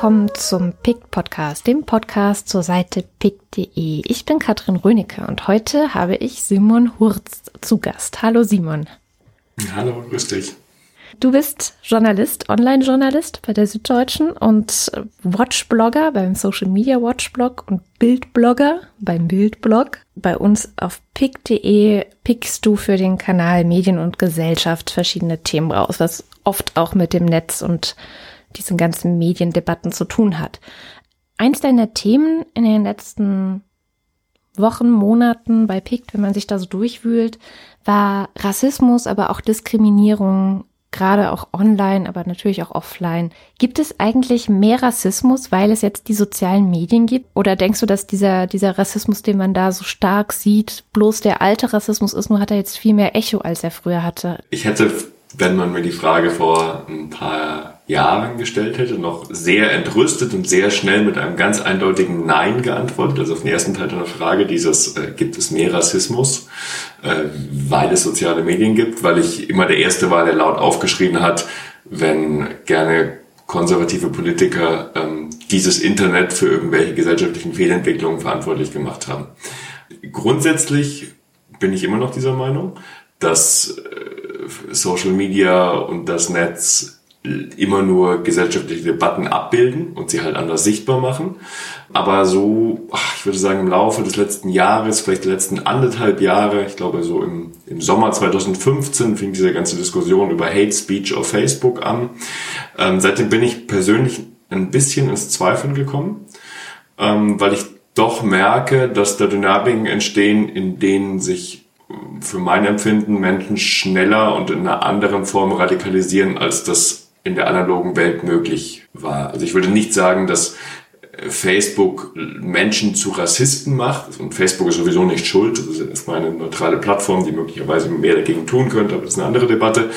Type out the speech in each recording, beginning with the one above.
willkommen zum PICT Podcast, dem Podcast zur Seite pict.de. Ich bin Katrin Rönecke und heute habe ich Simon Hurz zu Gast. Hallo Simon. Hallo, grüß dich. Du bist Journalist, Online-Journalist bei der Süddeutschen und Watchblogger beim Social Media Watchblog und Bildblogger beim Bildblog. Bei uns auf pick.de pickst du für den Kanal Medien und Gesellschaft verschiedene Themen raus, was oft auch mit dem Netz und diesen ganzen Mediendebatten zu tun hat. Eins deiner Themen in den letzten Wochen, Monaten bei PICT, wenn man sich da so durchwühlt, war Rassismus, aber auch Diskriminierung, gerade auch online, aber natürlich auch offline. Gibt es eigentlich mehr Rassismus, weil es jetzt die sozialen Medien gibt? Oder denkst du, dass dieser, dieser Rassismus, den man da so stark sieht, bloß der alte Rassismus ist, nur hat er jetzt viel mehr Echo, als er früher hatte? Ich hätte, wenn man mir die Frage vor ein paar Jahren gestellt hätte, noch sehr entrüstet und sehr schnell mit einem ganz eindeutigen Nein geantwortet. Also auf den ersten Teil der Frage, dieses äh, gibt es mehr Rassismus, äh, weil es soziale Medien gibt, weil ich immer der Erste war, der laut aufgeschrien hat, wenn gerne konservative Politiker ähm, dieses Internet für irgendwelche gesellschaftlichen Fehlentwicklungen verantwortlich gemacht haben. Grundsätzlich bin ich immer noch dieser Meinung, dass äh, Social Media und das Netz immer nur gesellschaftliche Debatten abbilden und sie halt anders sichtbar machen. Aber so, ich würde sagen, im Laufe des letzten Jahres, vielleicht der letzten anderthalb Jahre, ich glaube so im, im Sommer 2015 fing diese ganze Diskussion über Hate Speech auf Facebook an. Ähm, seitdem bin ich persönlich ein bisschen ins Zweifeln gekommen, ähm, weil ich doch merke, dass da Dynamiken entstehen, in denen sich für mein Empfinden Menschen schneller und in einer anderen Form radikalisieren, als das in der analogen Welt möglich war. Also ich würde nicht sagen, dass Facebook Menschen zu Rassisten macht. Und Facebook ist sowieso nicht schuld. Das ist erstmal eine neutrale Plattform, die möglicherweise mehr dagegen tun könnte, aber das ist eine andere Debatte.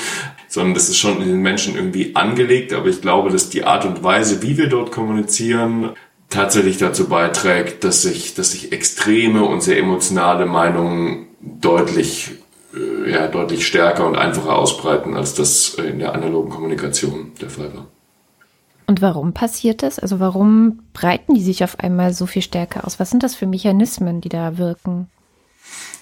Sondern das ist schon in den Menschen irgendwie angelegt. Aber ich glaube, dass die Art und Weise, wie wir dort kommunizieren, tatsächlich dazu beiträgt, dass sich, dass sich extreme und sehr emotionale Meinungen deutlich äh, ja, deutlich stärker und einfacher ausbreiten, als das in der analogen Kommunikation der Fall war. Und warum passiert das? Also warum breiten die sich auf einmal so viel stärker aus? Was sind das für Mechanismen, die da wirken?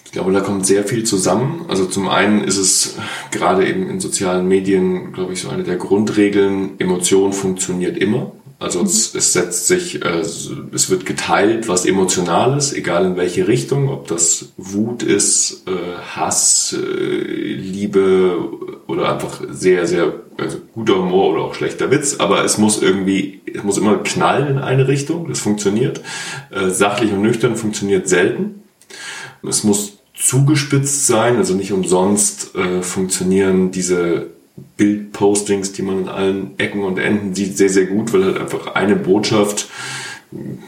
Ich glaube, da kommt sehr viel zusammen. Also zum einen ist es gerade eben in sozialen Medien, glaube ich, so eine der Grundregeln, Emotion funktioniert immer. Also es, es, setzt sich, äh, es wird geteilt, was emotional ist, egal in welche Richtung, ob das Wut ist, äh, Hass, äh, Liebe oder einfach sehr, sehr also guter Humor oder auch schlechter Witz. Aber es muss irgendwie, es muss immer knallen in eine Richtung. Das funktioniert. Äh, sachlich und nüchtern funktioniert selten. Es muss zugespitzt sein, also nicht umsonst äh, funktionieren diese Bildpostings, die man in allen Ecken und Enden sieht, sehr, sehr gut, weil halt einfach eine Botschaft,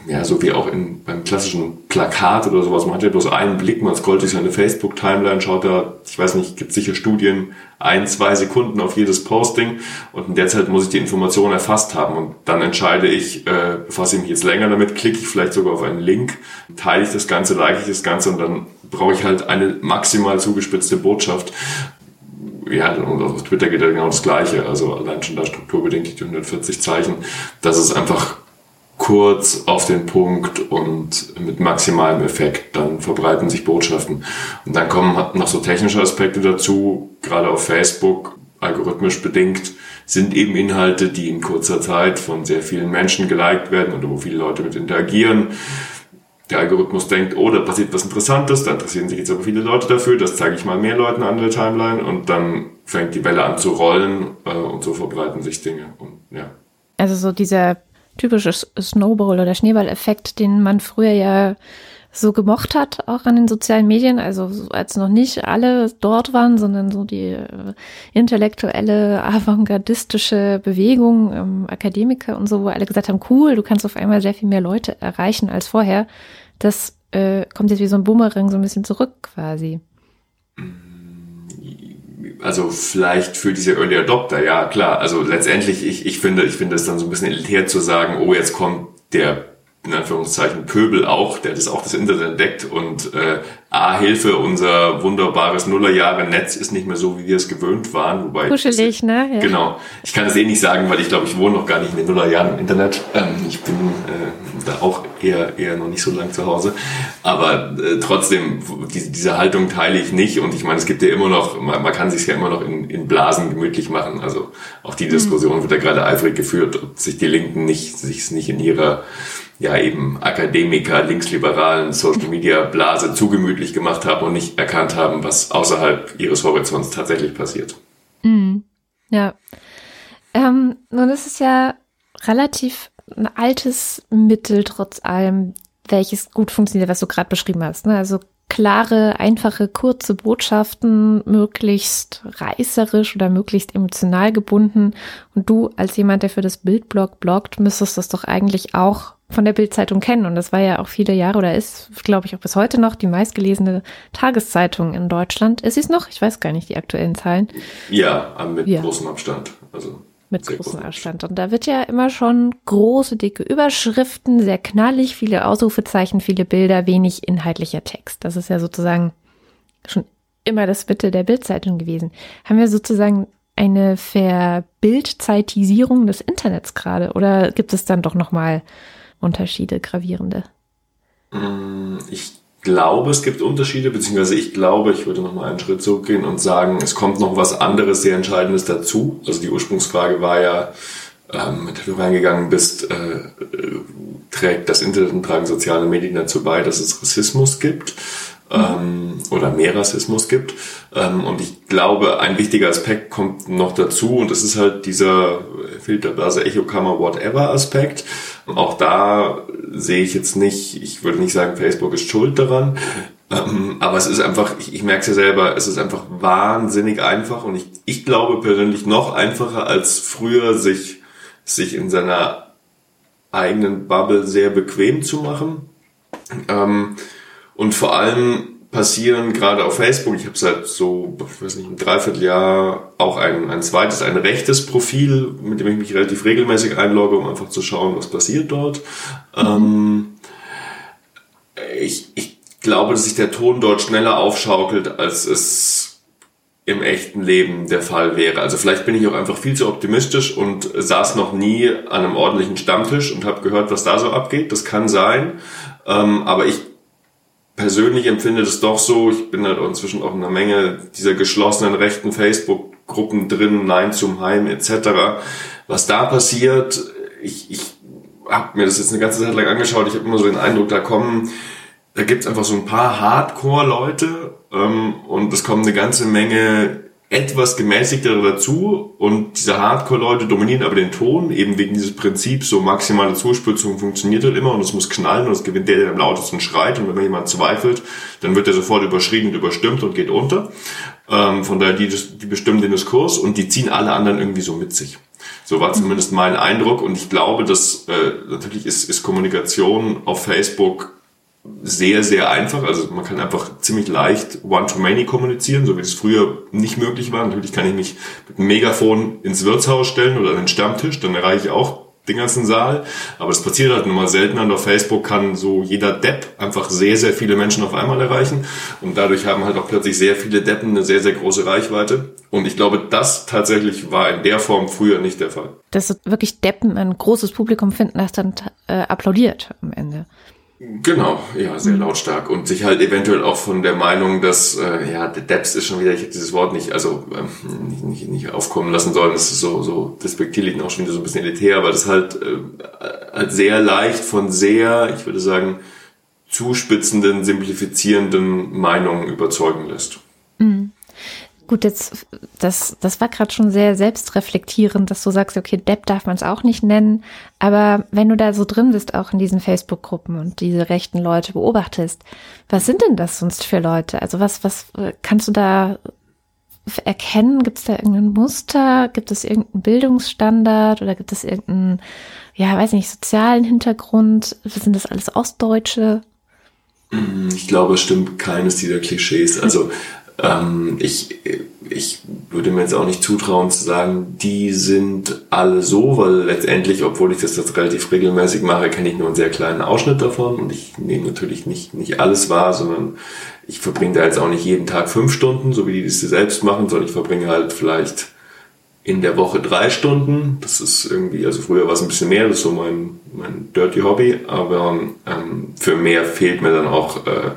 ja, so wie auch in, beim klassischen Plakat oder sowas, man hat ja bloß einen Blick, man scrollt durch seine Facebook-Timeline, schaut da, ich weiß nicht, gibt sicher Studien, ein, zwei Sekunden auf jedes Posting und in der Zeit muss ich die Information erfasst haben und dann entscheide ich, äh, befasse ich mich jetzt länger damit, klicke ich vielleicht sogar auf einen Link, teile ich das Ganze, like ich das Ganze und dann brauche ich halt eine maximal zugespitzte Botschaft ja, und auf Twitter geht ja genau das Gleiche. Also allein schon da strukturbedingt die 140 Zeichen. Das ist einfach kurz auf den Punkt und mit maximalem Effekt. Dann verbreiten sich Botschaften. Und dann kommen noch so technische Aspekte dazu, gerade auf Facebook, algorithmisch bedingt, sind eben Inhalte, die in kurzer Zeit von sehr vielen Menschen geliked werden oder wo viele Leute mit interagieren der Algorithmus denkt, oh, da passiert was Interessantes, da interessieren sich jetzt aber viele Leute dafür, das zeige ich mal mehr Leuten an der Timeline und dann fängt die Welle an zu rollen äh, und so verbreiten sich Dinge. Und, ja. Also so dieser typische Snowball- oder Schneeball-Effekt, den man früher ja so gemocht hat, auch an den sozialen Medien, also als noch nicht alle dort waren, sondern so die äh, intellektuelle, avantgardistische Bewegung, ähm, Akademiker und so, wo alle gesagt haben, cool, du kannst auf einmal sehr viel mehr Leute erreichen als vorher. Das äh, kommt jetzt wie so ein Bumerang so ein bisschen zurück quasi. Also vielleicht für diese Early Adopter, ja klar. Also letztendlich, ich, ich finde, ich finde es dann so ein bisschen elitär zu sagen, oh, jetzt kommt der in Anführungszeichen Pöbel auch, der das auch das Internet entdeckt und äh, A, Hilfe, unser wunderbares Nullerjahre-Netz ist nicht mehr so, wie wir es gewöhnt waren. Wobei Kuschelig, ne? Ja. Genau. Ich kann es eh nicht sagen, weil ich glaube, ich wohne noch gar nicht in den Nullerjahren im Internet. Ähm, ich bin äh, da auch eher, eher noch nicht so lang zu Hause. Aber äh, trotzdem, diese, diese Haltung teile ich nicht und ich meine, es gibt ja immer noch, man, man kann sich ja immer noch in, in Blasen gemütlich machen. Also auch die Diskussion mhm. wird ja gerade eifrig geführt, ob sich die Linken nicht, sich nicht in ihrer ja eben Akademiker, linksliberalen Social Media Blase zugemütlich gemacht haben und nicht erkannt haben, was außerhalb ihres Horizonts tatsächlich passiert. Mhm. Ja. Ähm, nun ist es ja relativ ein altes Mittel trotz allem, welches gut funktioniert, was du gerade beschrieben hast. Ne? Also klare, einfache, kurze Botschaften, möglichst reißerisch oder möglichst emotional gebunden. Und du als jemand, der für das Bildblog bloggt, müsstest das doch eigentlich auch von der Bildzeitung kennen. Und das war ja auch viele Jahre oder ist, glaube ich, auch bis heute noch die meistgelesene Tageszeitung in Deutschland. Ist es noch? Ich weiß gar nicht die aktuellen Zahlen. Ja, mit ja. großem Abstand. Also mit großem Abstand. Und da wird ja immer schon große, dicke Überschriften, sehr knallig, viele Ausrufezeichen, viele Bilder, wenig inhaltlicher Text. Das ist ja sozusagen schon immer das Bitte der Bildzeitung gewesen. Haben wir sozusagen eine Verbildzeitisierung des Internets gerade oder gibt es dann doch nochmal Unterschiede, gravierende? Mm, ich glaube, es gibt Unterschiede, beziehungsweise ich glaube, ich würde noch mal einen Schritt zurückgehen und sagen, es kommt noch was anderes, sehr Entscheidendes dazu. Also die Ursprungsfrage war ja, ähm, mit der du reingegangen bist, äh, äh, trägt das Internet und tragen soziale Medien dazu bei, dass es Rassismus gibt ähm, oder mehr Rassismus gibt. Ähm, und ich glaube, ein wichtiger Aspekt kommt noch dazu und das ist halt dieser Filterblase, Echokammer, whatever Aspekt. Auch da sehe ich jetzt nicht, ich würde nicht sagen, Facebook ist schuld daran, ähm, aber es ist einfach, ich, ich merke es ja selber, es ist einfach wahnsinnig einfach und ich, ich glaube persönlich noch einfacher als früher, sich, sich in seiner eigenen Bubble sehr bequem zu machen. Ähm, und vor allem passieren gerade auf Facebook, ich habe seit so, ich weiß nicht, ein Dreivierteljahr auch ein, ein zweites, ein rechtes Profil, mit dem ich mich relativ regelmäßig einlogge, um einfach zu schauen, was passiert dort. Ähm, ich, ich glaube, dass sich der Ton dort schneller aufschaukelt, als es im echten Leben der Fall wäre. Also vielleicht bin ich auch einfach viel zu optimistisch und saß noch nie an einem ordentlichen Stammtisch und habe gehört, was da so abgeht. Das kann sein. Ähm, aber ich persönlich empfinde das doch so, ich bin halt auch inzwischen auch in einer Menge dieser geschlossenen rechten Facebook-Gruppen drin, Nein zum Heim etc. Was da passiert, ich, ich habe mir das jetzt eine ganze Zeit lang angeschaut, ich habe immer so den Eindruck, da kommen, da gibt's einfach so ein paar Hardcore-Leute ähm, und es kommen eine ganze Menge etwas gemäßigtere dazu und diese Hardcore-Leute dominieren aber den Ton, eben wegen dieses Prinzips, so maximale Zuspitzung funktioniert halt immer und es muss knallen und es gewinnt der, der am lautesten schreit und wenn man jemand zweifelt, dann wird er sofort überschrieben und überstimmt und geht unter. Ähm, von daher, die, die bestimmen den Diskurs und die ziehen alle anderen irgendwie so mit sich. So war zumindest mein Eindruck und ich glaube, dass äh, natürlich ist, ist Kommunikation auf Facebook sehr, sehr einfach. Also man kann einfach ziemlich leicht One-to-Many kommunizieren, so wie es früher nicht möglich war. Natürlich kann ich mich mit einem Megafon ins Wirtshaus stellen oder an den Stammtisch, dann erreiche ich auch den ganzen Saal. Aber das passiert halt nur mal selten. Und auf Facebook kann so jeder Depp einfach sehr, sehr viele Menschen auf einmal erreichen. Und dadurch haben halt auch plötzlich sehr viele Deppen eine sehr, sehr große Reichweite. Und ich glaube, das tatsächlich war in der Form früher nicht der Fall. Dass wirklich Deppen ein großes Publikum finden, das dann äh, applaudiert am Ende. Genau, ja, sehr lautstark und sich halt eventuell auch von der Meinung, dass, äh, ja, Depps ist schon wieder, ich hätte dieses Wort nicht, also ähm, nicht, nicht, nicht aufkommen lassen sollen, das ist so, so despektierlich und auch schon wieder so ein bisschen elitär, aber das halt, äh, halt sehr leicht von sehr, ich würde sagen, zuspitzenden, simplifizierenden Meinungen überzeugen lässt. Mhm. Gut, jetzt, das, das war gerade schon sehr selbstreflektierend, dass du sagst, okay, Depp darf man es auch nicht nennen. Aber wenn du da so drin bist, auch in diesen Facebook-Gruppen und diese rechten Leute beobachtest, was sind denn das sonst für Leute? Also was, was kannst du da erkennen? Gibt es da irgendein Muster? Gibt es irgendeinen Bildungsstandard oder gibt es irgendeinen, ja, weiß nicht, sozialen Hintergrund? Sind das alles Ostdeutsche? Ich glaube, es stimmt keines dieser Klischees. Also Ähm, ich, ich würde mir jetzt auch nicht zutrauen zu sagen, die sind alle so, weil letztendlich, obwohl ich das jetzt relativ regelmäßig mache, kenne ich nur einen sehr kleinen Ausschnitt davon und ich nehme natürlich nicht, nicht alles wahr, sondern ich verbringe da jetzt auch nicht jeden Tag fünf Stunden, so wie die das selbst machen, sondern ich verbringe halt vielleicht in der Woche drei Stunden. Das ist irgendwie, also früher war es ein bisschen mehr, das ist so mein, mein Dirty Hobby, aber ähm, für mehr fehlt mir dann auch äh,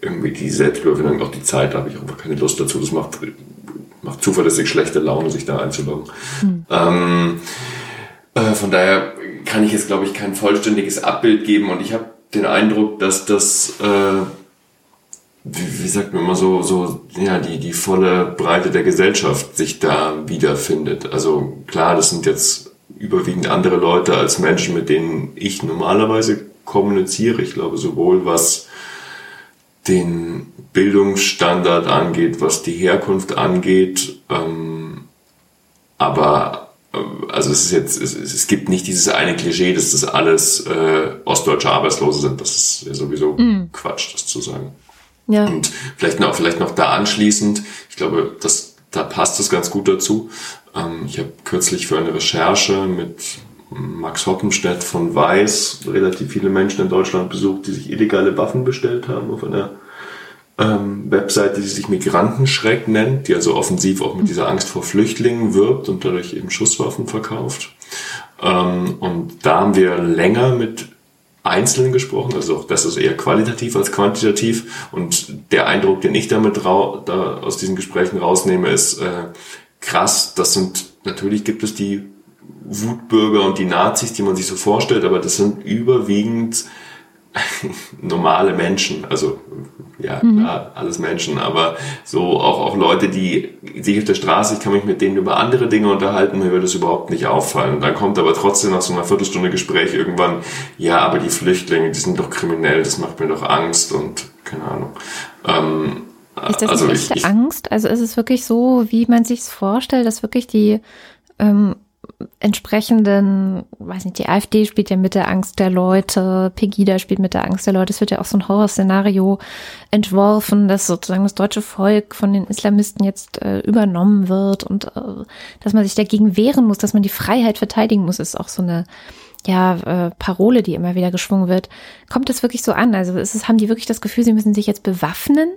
irgendwie die Selbstüberwindung, auch die Zeit, da habe ich einfach keine Lust dazu. Das macht, macht zuverlässig schlechte Laune, sich da einzuloggen. Mhm. Ähm, äh, von daher kann ich jetzt, glaube ich, kein vollständiges Abbild geben und ich habe den Eindruck, dass das äh, wie, wie sagt man immer so, so, ja, die, die volle Breite der Gesellschaft sich da wiederfindet. Also klar, das sind jetzt überwiegend andere Leute als Menschen, mit denen ich normalerweise kommuniziere. Ich glaube, sowohl was den Bildungsstandard angeht, was die Herkunft angeht, ähm, aber äh, also es ist jetzt, es, es gibt nicht dieses eine Klischee, dass das alles äh, ostdeutsche Arbeitslose sind. Das ist ja sowieso mm. Quatsch, das zu sagen. Ja. Und vielleicht noch, vielleicht noch da anschließend, ich glaube, das, da passt es ganz gut dazu. Ähm, ich habe kürzlich für eine Recherche mit Max Hoppenstedt von Weiß relativ viele Menschen in Deutschland besucht, die sich illegale Waffen bestellt haben auf einer ähm, Webseite, die sich Migrantenschreck nennt, die also offensiv auch mit dieser Angst vor Flüchtlingen wirbt und dadurch eben Schusswaffen verkauft. Ähm, und da haben wir länger mit Einzelnen gesprochen, also auch das ist eher qualitativ als quantitativ. Und der Eindruck, den ich damit da aus diesen Gesprächen rausnehme, ist äh, krass. Das sind natürlich gibt es die Wutbürger und die Nazis, die man sich so vorstellt, aber das sind überwiegend normale Menschen, also ja, mhm. klar, alles Menschen, aber so auch, auch Leute, die sich auf der Straße, ich kann mich mit denen über andere Dinge unterhalten, mir würde es überhaupt nicht auffallen. Und dann kommt aber trotzdem nach so einer Viertelstunde Gespräch irgendwann, ja, aber die Flüchtlinge, die sind doch kriminell, das macht mir doch Angst und keine Ahnung. Ähm, ist das also echte ich, Angst? Also ist es wirklich so, wie man sich es vorstellt, dass wirklich die ähm, entsprechenden, weiß nicht, die AfD spielt ja mit der Angst der Leute, Pegida spielt mit der Angst der Leute. Es wird ja auch so ein Horrorszenario entworfen, dass sozusagen das deutsche Volk von den Islamisten jetzt äh, übernommen wird und äh, dass man sich dagegen wehren muss, dass man die Freiheit verteidigen muss, ist auch so eine ja, äh, Parole, die immer wieder geschwungen wird. Kommt das wirklich so an? Also ist es, haben die wirklich das Gefühl, sie müssen sich jetzt bewaffnen?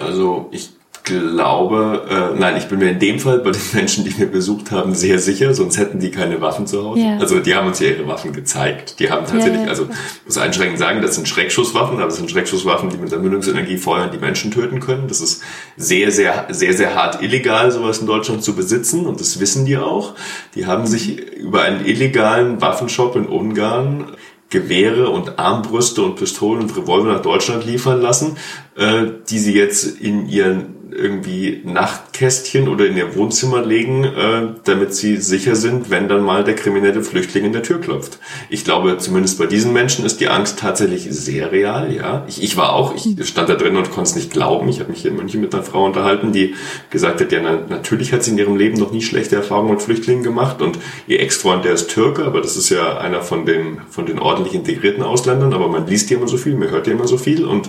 Also ich glaube, äh, nein, ich bin mir in dem Fall bei den Menschen, die wir besucht haben, sehr sicher, sonst hätten die keine Waffen zu Hause. Ja. Also die haben uns ja ihre Waffen gezeigt. Die haben tatsächlich, ja, also muss einschränkend sagen, das sind Schreckschusswaffen, aber das sind Schreckschusswaffen, die mit der Mündungsenergie feuern, die Menschen töten können. Das ist sehr, sehr, sehr, sehr hart illegal, sowas in Deutschland zu besitzen und das wissen die auch. Die haben sich über einen illegalen Waffenshop in Ungarn Gewehre und Armbrüste und Pistolen und Revolver nach Deutschland liefern lassen, äh, die sie jetzt in ihren irgendwie Nachtkästchen oder in ihr Wohnzimmer legen, äh, damit sie sicher sind, wenn dann mal der kriminelle Flüchtling in der Tür klopft. Ich glaube, zumindest bei diesen Menschen ist die Angst tatsächlich sehr real, ja. Ich, ich war auch, ich stand da drin und konnte es nicht glauben. Ich habe mich hier in München mit einer Frau unterhalten, die gesagt hat, ja, na, natürlich hat sie in ihrem Leben noch nie schlechte Erfahrungen mit Flüchtlingen gemacht und ihr Ex-Freund, der ist Türke, aber das ist ja einer von den, von den ordentlich integrierten Ausländern, aber man liest hier immer so viel, man hört hier immer so viel und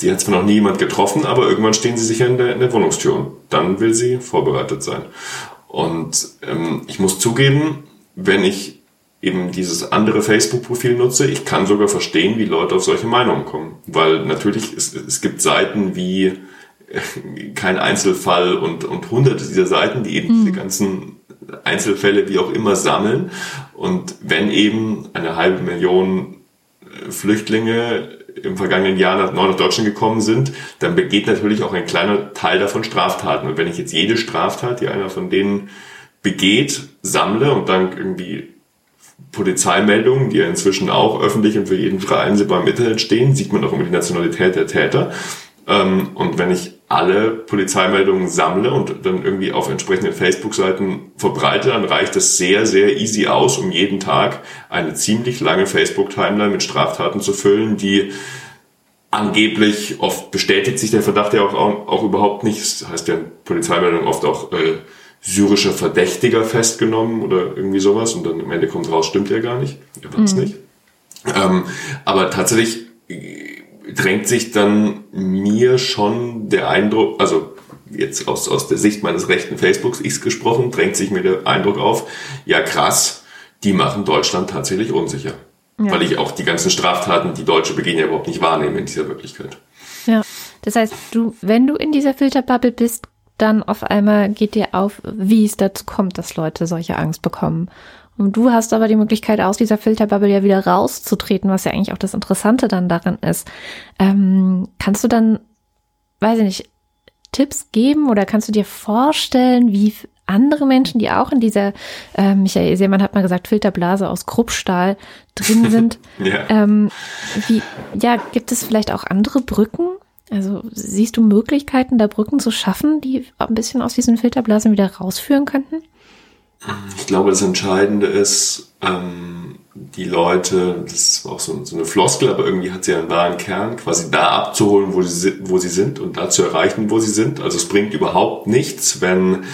Sie hat zwar noch nie jemand getroffen, aber irgendwann stehen sie sicher in der, in der Wohnungstür und dann will sie vorbereitet sein. Und ähm, ich muss zugeben, wenn ich eben dieses andere Facebook-Profil nutze, ich kann sogar verstehen, wie Leute auf solche Meinungen kommen. Weil natürlich, es, es gibt Seiten wie äh, kein Einzelfall und, und hunderte dieser Seiten, die eben mhm. diese ganzen Einzelfälle wie auch immer sammeln. Und wenn eben eine halbe Million äh, Flüchtlinge im vergangenen Jahr nach, neu nach Deutschland gekommen sind, dann begeht natürlich auch ein kleiner Teil davon Straftaten. Und wenn ich jetzt jede Straftat, die einer von denen begeht, sammle und dann irgendwie Polizeimeldungen, die ja inzwischen auch öffentlich und für jeden frei einsehbar im Internet stehen, sieht man auch immer die Nationalität der Täter. Ähm, und wenn ich alle Polizeimeldungen sammle und dann irgendwie auf entsprechenden Facebook-Seiten verbreite, dann reicht es sehr, sehr easy aus, um jeden Tag eine ziemlich lange Facebook-Timeline mit Straftaten zu füllen, die angeblich oft bestätigt sich der Verdacht ja auch, auch, auch überhaupt nicht. Das heißt ja in Polizeimeldungen oft auch äh, syrischer Verdächtiger festgenommen oder irgendwie sowas und dann am Ende kommt raus, stimmt ja gar nicht. Er war es mhm. nicht. Ähm, aber tatsächlich drängt sich dann mir schon der Eindruck, also jetzt aus, aus der Sicht meines rechten Facebooks X gesprochen, drängt sich mir der Eindruck auf, ja krass, die machen Deutschland tatsächlich unsicher. Ja. Weil ich auch die ganzen Straftaten, die Deutsche begehen, ja überhaupt nicht wahrnehme in dieser Wirklichkeit. Ja, das heißt, du, wenn du in dieser Filterbubble bist, dann auf einmal geht dir auf, wie es dazu kommt, dass Leute solche Angst bekommen. Und du hast aber die Möglichkeit, aus dieser Filterbubble ja wieder rauszutreten, was ja eigentlich auch das Interessante dann darin ist. Ähm, kannst du dann, weiß ich nicht, Tipps geben oder kannst du dir vorstellen, wie andere Menschen, die auch in dieser, äh, Michael Seemann hat mal gesagt, Filterblase aus Kruppstahl drin sind. ja. Ähm, wie, ja, gibt es vielleicht auch andere Brücken? Also siehst du Möglichkeiten, da Brücken zu schaffen, die ein bisschen aus diesen Filterblasen wieder rausführen könnten? Ich glaube, das Entscheidende ist, ähm, die Leute, das ist auch so, so, eine Floskel, aber irgendwie hat sie einen wahren Kern, quasi da abzuholen, wo sie, wo sie sind und da zu erreichen, wo sie sind. Also es bringt überhaupt nichts, wenn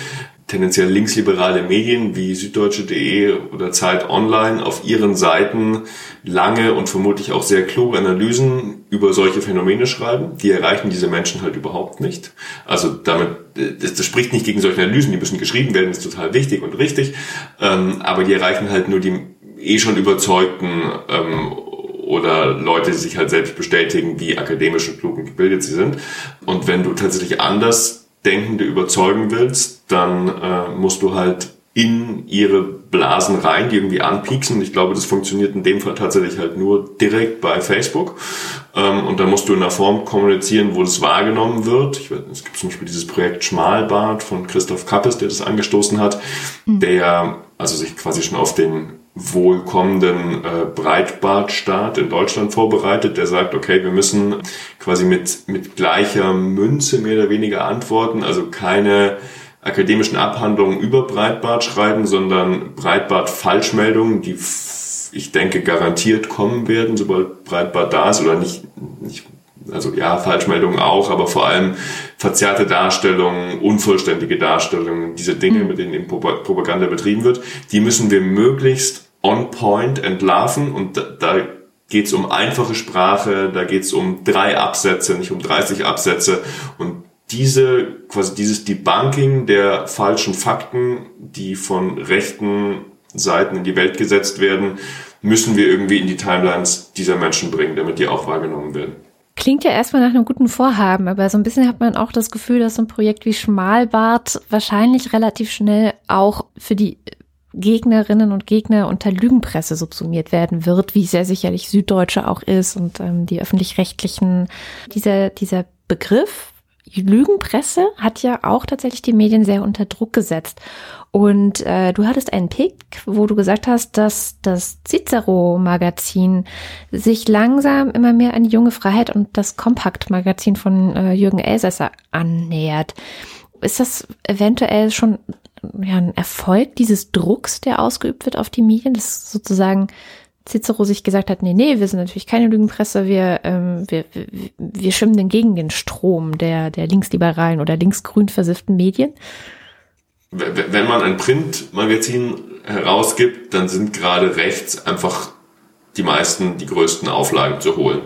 tendenziell linksliberale Medien wie süddeutsche.de oder Zeit Online auf ihren Seiten lange und vermutlich auch sehr kluge Analysen über solche Phänomene schreiben. Die erreichen diese Menschen halt überhaupt nicht. Also damit, das, das spricht nicht gegen solche Analysen, die müssen geschrieben werden, ist total wichtig und richtig. Ähm, aber die erreichen halt nur die eh schon überzeugten ähm, oder Leute, die sich halt selbst bestätigen, wie akademisch und klug und gebildet sie sind. Und wenn du tatsächlich anders Denkende überzeugen willst, dann äh, musst du halt in ihre Blasen rein, die irgendwie anpieksen. Ich glaube, das funktioniert in dem Fall tatsächlich halt nur direkt bei Facebook. Ähm, und da musst du in einer Form kommunizieren, wo das wahrgenommen wird. Ich weiß, es gibt zum Beispiel dieses Projekt Schmalbart von Christoph Kappes, der das angestoßen hat, mhm. der also sich quasi schon auf den wohlkommenden äh, Breitbartstaat in Deutschland vorbereitet, der sagt, okay, wir müssen quasi mit, mit gleicher Münze mehr oder weniger antworten, also keine akademischen Abhandlungen über Breitbart schreiben, sondern Breitbart-Falschmeldungen, die ich denke garantiert kommen werden, sobald Breitbart da ist oder nicht, nicht also ja, Falschmeldungen auch, aber vor allem verzerrte Darstellungen, unvollständige Darstellungen, diese Dinge, mhm. mit denen eben Propaganda betrieben wird, die müssen wir möglichst on point entlarven und da, da geht es um einfache Sprache, da geht es um drei Absätze, nicht um 30 Absätze und diese, quasi dieses Debunking der falschen Fakten, die von rechten Seiten in die Welt gesetzt werden, müssen wir irgendwie in die Timelines dieser Menschen bringen, damit die auch wahrgenommen werden. Klingt ja erstmal nach einem guten Vorhaben, aber so ein bisschen hat man auch das Gefühl, dass so ein Projekt wie Schmalbart wahrscheinlich relativ schnell auch für die Gegnerinnen und Gegner unter Lügenpresse subsumiert werden wird, wie ja sicherlich Süddeutsche auch ist und ähm, die öffentlich-rechtlichen. Dieser, dieser Begriff Lügenpresse hat ja auch tatsächlich die Medien sehr unter Druck gesetzt. Und äh, du hattest einen Pick, wo du gesagt hast, dass das Cicero-Magazin sich langsam immer mehr an die junge Freiheit und das Kompakt-Magazin von äh, Jürgen Elsässer annähert. Ist das eventuell schon ja, ein Erfolg dieses Drucks, der ausgeübt wird auf die Medien, dass sozusagen Cicero sich gesagt hat, nee, nee, wir sind natürlich keine Lügenpresse, wir, ähm, wir, wir, wir schwimmen gegen den Strom der, der linksliberalen oder linksgrün versifften Medien? Wenn man ein Printmagazin herausgibt, dann sind gerade rechts einfach die meisten, die größten Auflagen zu holen.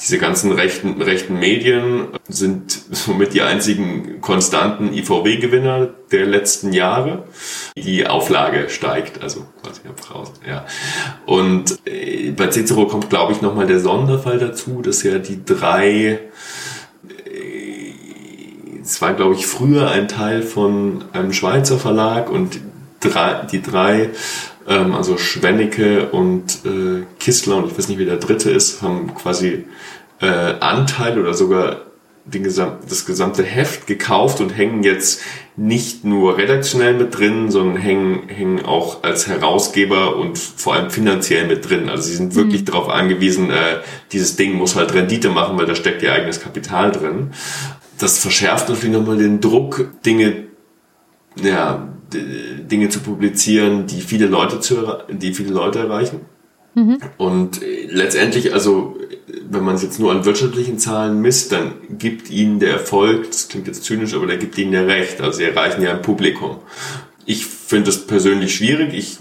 Diese ganzen rechten, rechten Medien sind somit die einzigen konstanten IVW-Gewinner der letzten Jahre. Die Auflage steigt, also quasi raus, ja. Und äh, bei Cicero kommt, glaube ich, nochmal der Sonderfall dazu, dass ja die drei äh, es war, glaube ich, früher ein Teil von einem Schweizer Verlag und drei, die drei ähm, also Schwennecke und äh, Kistler und ich weiß nicht, wie der dritte ist, haben quasi äh, Anteil oder sogar den gesam das gesamte Heft gekauft und hängen jetzt nicht nur redaktionell mit drin, sondern hängen, hängen auch als Herausgeber und vor allem finanziell mit drin. Also sie sind wirklich mhm. darauf angewiesen, äh, dieses Ding muss halt Rendite machen, weil da steckt ihr eigenes Kapital drin. Das verschärft natürlich nochmal den Druck, Dinge ja, Dinge zu publizieren, die viele Leute zu, die viele Leute erreichen. Mhm. Und äh, letztendlich, also wenn man es jetzt nur an wirtschaftlichen Zahlen misst, dann gibt ihnen der Erfolg, das klingt jetzt zynisch, aber der gibt ihnen ja recht. Also sie erreichen ja ein Publikum. Ich finde das persönlich schwierig. Ich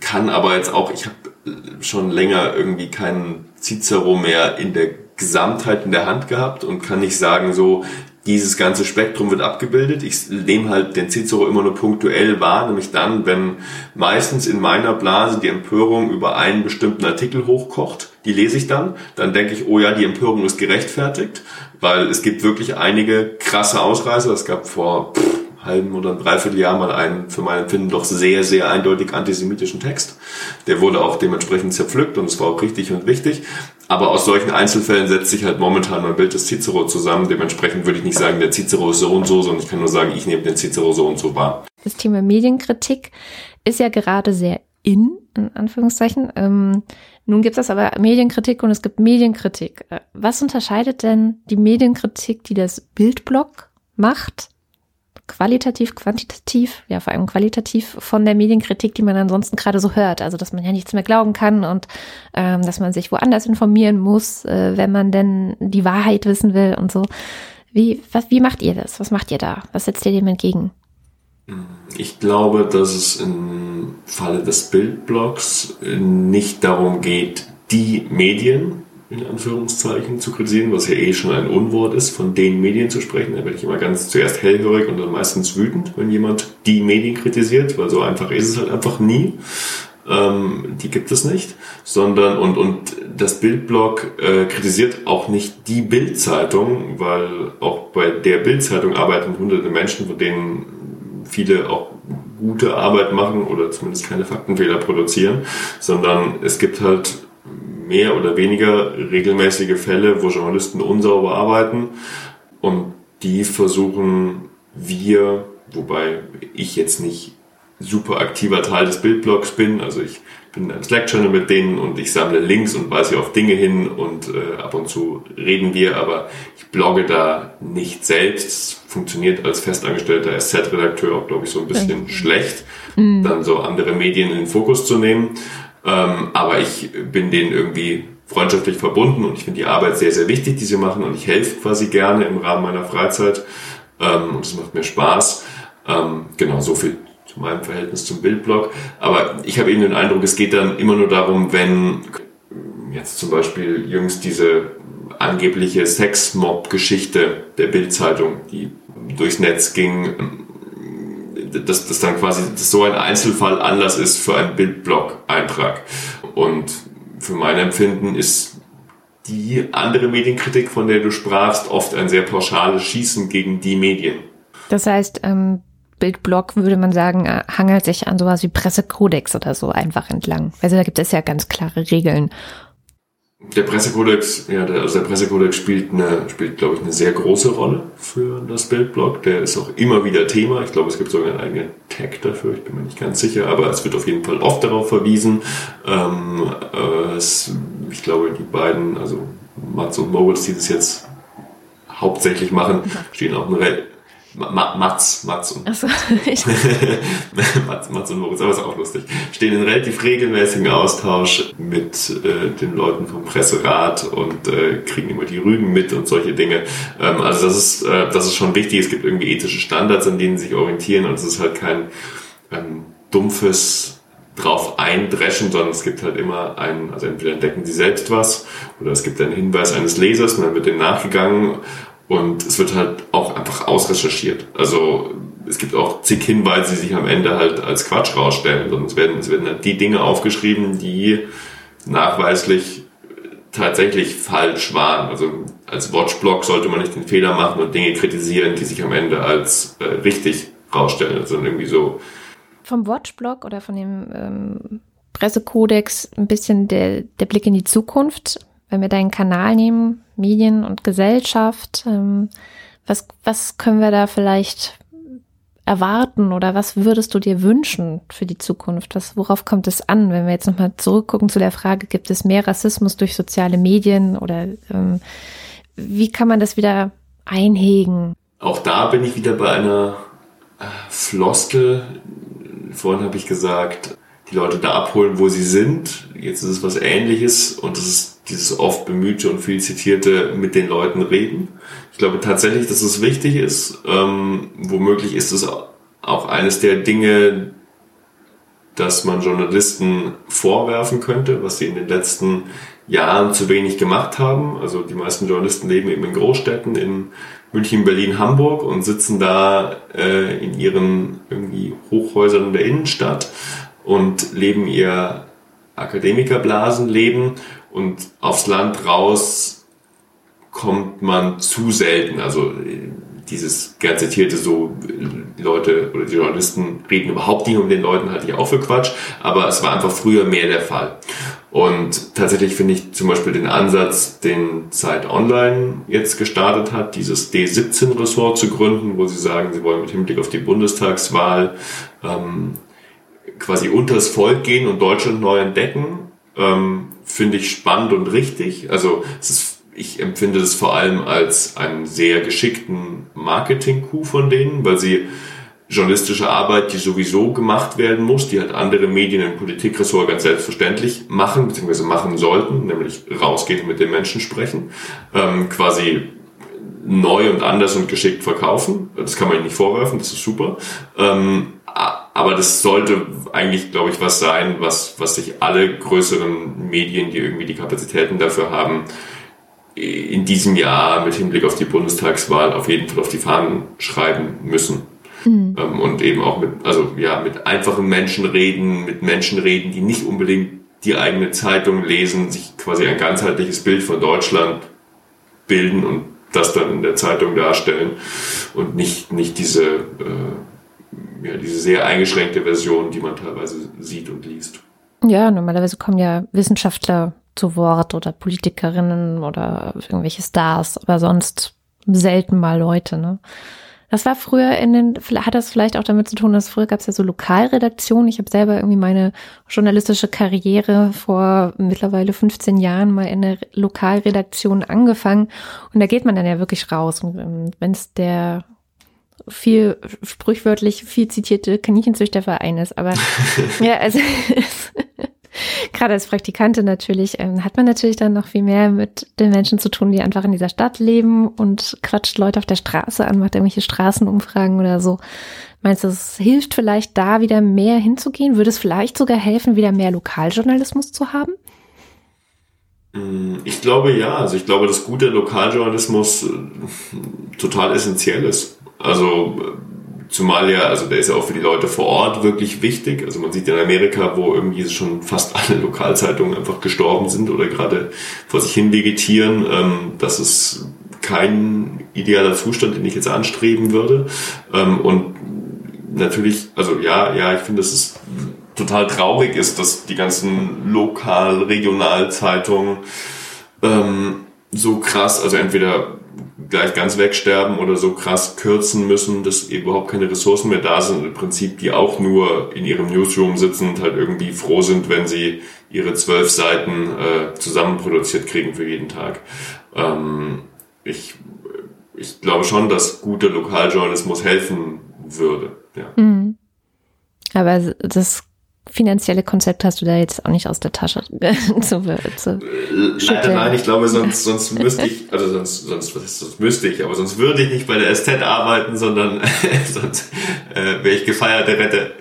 kann aber jetzt auch, ich habe schon länger irgendwie keinen Cicero mehr in der Gesamtheit in der Hand gehabt und kann nicht sagen, so, dieses ganze Spektrum wird abgebildet. Ich nehme halt den Cicero immer nur punktuell wahr, nämlich dann, wenn meistens in meiner Blase die Empörung über einen bestimmten Artikel hochkocht. Die lese ich dann. Dann denke ich, oh ja, die Empörung ist gerechtfertigt, weil es gibt wirklich einige krasse Ausreißer. Es gab vor pff, halben oder ein Dreivierteljahr mal einen für mein Empfinden doch sehr, sehr eindeutig antisemitischen Text. Der wurde auch dementsprechend zerpflückt und es war auch richtig und wichtig. Aber aus solchen Einzelfällen setzt sich halt momentan mein Bild des Cicero zusammen. Dementsprechend würde ich nicht sagen, der Cicero ist so und so, sondern ich kann nur sagen, ich nehme den Cicero so und so wahr. Das Thema Medienkritik ist ja gerade sehr in, in Anführungszeichen. Ähm, nun gibt es aber Medienkritik und es gibt Medienkritik. Äh, was unterscheidet denn die Medienkritik, die das Bildblock macht, qualitativ, quantitativ, ja vor allem qualitativ von der Medienkritik, die man ansonsten gerade so hört. Also dass man ja nichts mehr glauben kann und ähm, dass man sich woanders informieren muss, äh, wenn man denn die Wahrheit wissen will und so. Wie, was, wie macht ihr das? Was macht ihr da? Was setzt ihr dem entgegen? Ich glaube, dass es im Falle des Bildblogs nicht darum geht, die Medien in Anführungszeichen zu kritisieren, was ja eh schon ein Unwort ist, von den Medien zu sprechen. Da werde ich immer ganz zuerst hellhörig und dann meistens wütend, wenn jemand die Medien kritisiert, weil so einfach ist es halt einfach nie. Ähm, die gibt es nicht, sondern und, und das Bildblog äh, kritisiert auch nicht die Bildzeitung, weil auch bei der Bildzeitung arbeiten hunderte Menschen, von denen viele auch gute Arbeit machen oder zumindest keine Faktenfehler produzieren, sondern es gibt halt mehr oder weniger regelmäßige Fälle, wo Journalisten unsauber arbeiten und die versuchen wir, wobei ich jetzt nicht super aktiver Teil des Bildblogs bin, also ich bin in einem Slack-Channel mit denen und ich sammle Links und weise auf Dinge hin und äh, ab und zu reden wir, aber ich blogge da nicht selbst. Funktioniert als festangestellter SZ-Redakteur auch, glaube ich, so ein bisschen mhm. schlecht, dann so andere Medien in den Fokus zu nehmen. Ähm, aber ich bin denen irgendwie freundschaftlich verbunden und ich finde die Arbeit sehr, sehr wichtig, die sie machen und ich helfe quasi gerne im Rahmen meiner Freizeit ähm, und es macht mir Spaß. Ähm, genau, so viel zu meinem Verhältnis zum Bildblog. Aber ich habe eben den Eindruck, es geht dann immer nur darum, wenn jetzt zum Beispiel jüngst diese angebliche Sexmob-Geschichte der Bildzeitung, die durchs Netz ging, dass das dann quasi dass so ein Einzelfall Anlass ist für einen Bildblog-Eintrag. Und für mein Empfinden ist die andere Medienkritik, von der du sprachst, oft ein sehr pauschales Schießen gegen die Medien. Das heißt, ähm, Bildblog würde man sagen, äh, hangelt sich an sowas wie Pressekodex oder so einfach entlang. Also da gibt es ja ganz klare Regeln. Der Pressekodex, ja, der, also der Pressekodex spielt eine, spielt, glaube ich, eine sehr große Rolle für das Bildblog. Der ist auch immer wieder Thema. Ich glaube, es gibt sogar einen eigenen Tag dafür. Ich bin mir nicht ganz sicher, aber es wird auf jeden Fall oft darauf verwiesen. Ähm, äh, es, ich glaube, die beiden, also Mats und Moritz, die das jetzt hauptsächlich machen, stehen auch eine Mats, Mats und so, Mats, Mats und Moritz, aber ist auch lustig. Stehen in relativ regelmäßigen Austausch mit äh, den Leuten vom Presserat und äh, kriegen immer die Rügen mit und solche Dinge. Ähm, also das ist, äh, das ist schon wichtig. Es gibt irgendwie ethische Standards, an denen sie sich orientieren und es ist halt kein ähm, dumpfes drauf eindreschen, sondern es gibt halt immer einen, also entweder entdecken sie selbst was oder es gibt einen Hinweis eines Lesers und dann wird dem nachgegangen und es wird halt auch einfach ausrecherchiert. Also es gibt auch zig Hinweise, die sich am Ende halt als Quatsch rausstellen. Und es werden, es werden halt die Dinge aufgeschrieben, die nachweislich tatsächlich falsch waren. Also als Watchblog sollte man nicht den Fehler machen und Dinge kritisieren, die sich am Ende als äh, richtig rausstellen. Also irgendwie so. Vom Watchblog oder von dem ähm, Pressekodex ein bisschen der, der Blick in die Zukunft. Wenn wir deinen Kanal nehmen, Medien und Gesellschaft, ähm, was, was können wir da vielleicht erwarten oder was würdest du dir wünschen für die Zukunft? Was, worauf kommt es an, wenn wir jetzt nochmal zurückgucken zu der Frage, gibt es mehr Rassismus durch soziale Medien oder ähm, wie kann man das wieder einhegen? Auch da bin ich wieder bei einer äh, Floskel. Vorhin habe ich gesagt, die Leute da abholen, wo sie sind. Jetzt ist es was Ähnliches und das ist dieses oft bemühte und viel zitierte mit den Leuten reden. Ich glaube tatsächlich, dass es wichtig ist. Ähm, womöglich ist es auch eines der Dinge, dass man Journalisten vorwerfen könnte, was sie in den letzten Jahren zu wenig gemacht haben. Also die meisten Journalisten leben eben in Großstädten, in München, Berlin, Hamburg und sitzen da äh, in ihren irgendwie Hochhäusern der Innenstadt und leben ihr Akademikerblasenleben und aufs Land raus kommt man zu selten. Also dieses gern zitierte so, die Leute oder die Journalisten reden überhaupt nicht um den Leuten, halte ich auch für Quatsch, aber es war einfach früher mehr der Fall. Und tatsächlich finde ich zum Beispiel den Ansatz, den Zeit Online jetzt gestartet hat, dieses D17-Ressort zu gründen, wo sie sagen, sie wollen mit Hinblick auf die Bundestagswahl ähm, quasi unters Volk gehen und Deutschland neu entdecken, ähm, finde ich spannend und richtig. Also ist ich empfinde das vor allem als einen sehr geschickten Marketing-Coup von denen, weil sie journalistische Arbeit, die sowieso gemacht werden muss, die halt andere Medien im Politikressort ganz selbstverständlich machen, beziehungsweise machen sollten, nämlich rausgehen und mit den Menschen sprechen, ähm, quasi neu und anders und geschickt verkaufen. Das kann man ihnen nicht vorwerfen, das ist super. Ähm, aber das sollte eigentlich, glaube ich, was sein, was, was sich alle größeren Medien, die irgendwie die Kapazitäten dafür haben, in diesem Jahr mit Hinblick auf die Bundestagswahl auf jeden Fall auf die Fahnen schreiben müssen. Mhm. und eben auch mit, also ja, mit einfachen Menschen reden, mit Menschen reden, die nicht unbedingt die eigene Zeitung lesen, sich quasi ein ganzheitliches Bild von Deutschland bilden und das dann in der Zeitung darstellen und nicht, nicht diese, äh, ja, diese sehr eingeschränkte Version, die man teilweise sieht und liest. Ja, normalerweise kommen ja Wissenschaftler zu Wort oder Politikerinnen oder irgendwelche Stars, aber sonst selten mal Leute, ne? Das war früher in den, hat das vielleicht auch damit zu tun, dass früher gab es ja so Lokalredaktionen. Ich habe selber irgendwie meine journalistische Karriere vor mittlerweile 15 Jahren mal in der Lokalredaktion angefangen. Und da geht man dann ja wirklich raus. Und ähm, wenn es der viel sprichwörtlich viel zitierte Kaninchenzüchterverein ist, aber ja, also gerade als Praktikantin natürlich, ähm, hat man natürlich dann noch viel mehr mit den Menschen zu tun, die einfach in dieser Stadt leben und quatscht Leute auf der Straße an, macht irgendwelche Straßenumfragen oder so. Meinst du, es hilft vielleicht da wieder mehr hinzugehen? Würde es vielleicht sogar helfen, wieder mehr Lokaljournalismus zu haben? Mm, ich glaube ja. Also ich glaube, dass guter Lokaljournalismus äh, total essentiell ist. Also Zumal ja, also der ist ja auch für die Leute vor Ort wirklich wichtig. Also man sieht in Amerika, wo irgendwie schon fast alle Lokalzeitungen einfach gestorben sind oder gerade vor sich hin vegetieren. Ähm, das ist kein idealer Zustand, den ich jetzt anstreben würde. Ähm, und natürlich, also ja, ja, ich finde, dass es total traurig ist, dass die ganzen Lokal-, Regionalzeitungen ähm, so krass, also entweder gleich ganz wegsterben oder so krass kürzen müssen, dass überhaupt keine Ressourcen mehr da sind. Im Prinzip die auch nur in ihrem Newsroom sitzen und halt irgendwie froh sind, wenn sie ihre zwölf Seiten äh, zusammenproduziert kriegen für jeden Tag. Ähm, ich, ich glaube schon, dass guter Lokaljournalismus helfen würde. Ja. Mhm. Aber das finanzielle Konzept hast du da jetzt auch nicht aus der Tasche zu, zu Leider nein, ich glaube, sonst, sonst müsste ich, also sonst, sonst, sonst müsste ich, aber sonst würde ich nicht bei der Estet arbeiten, sondern sonst äh, wäre ich gefeierte Rette.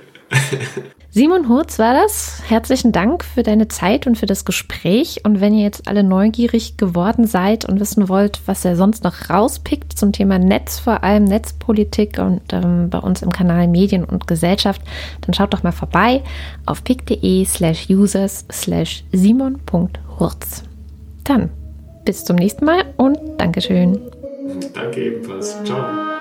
Simon Hurz war das. Herzlichen Dank für deine Zeit und für das Gespräch. Und wenn ihr jetzt alle neugierig geworden seid und wissen wollt, was er sonst noch rauspickt zum Thema Netz, vor allem Netzpolitik und ähm, bei uns im Kanal Medien und Gesellschaft, dann schaut doch mal vorbei auf pick.de slash users slash simon.hurz. Dann bis zum nächsten Mal und Dankeschön. Danke ebenfalls. Ciao.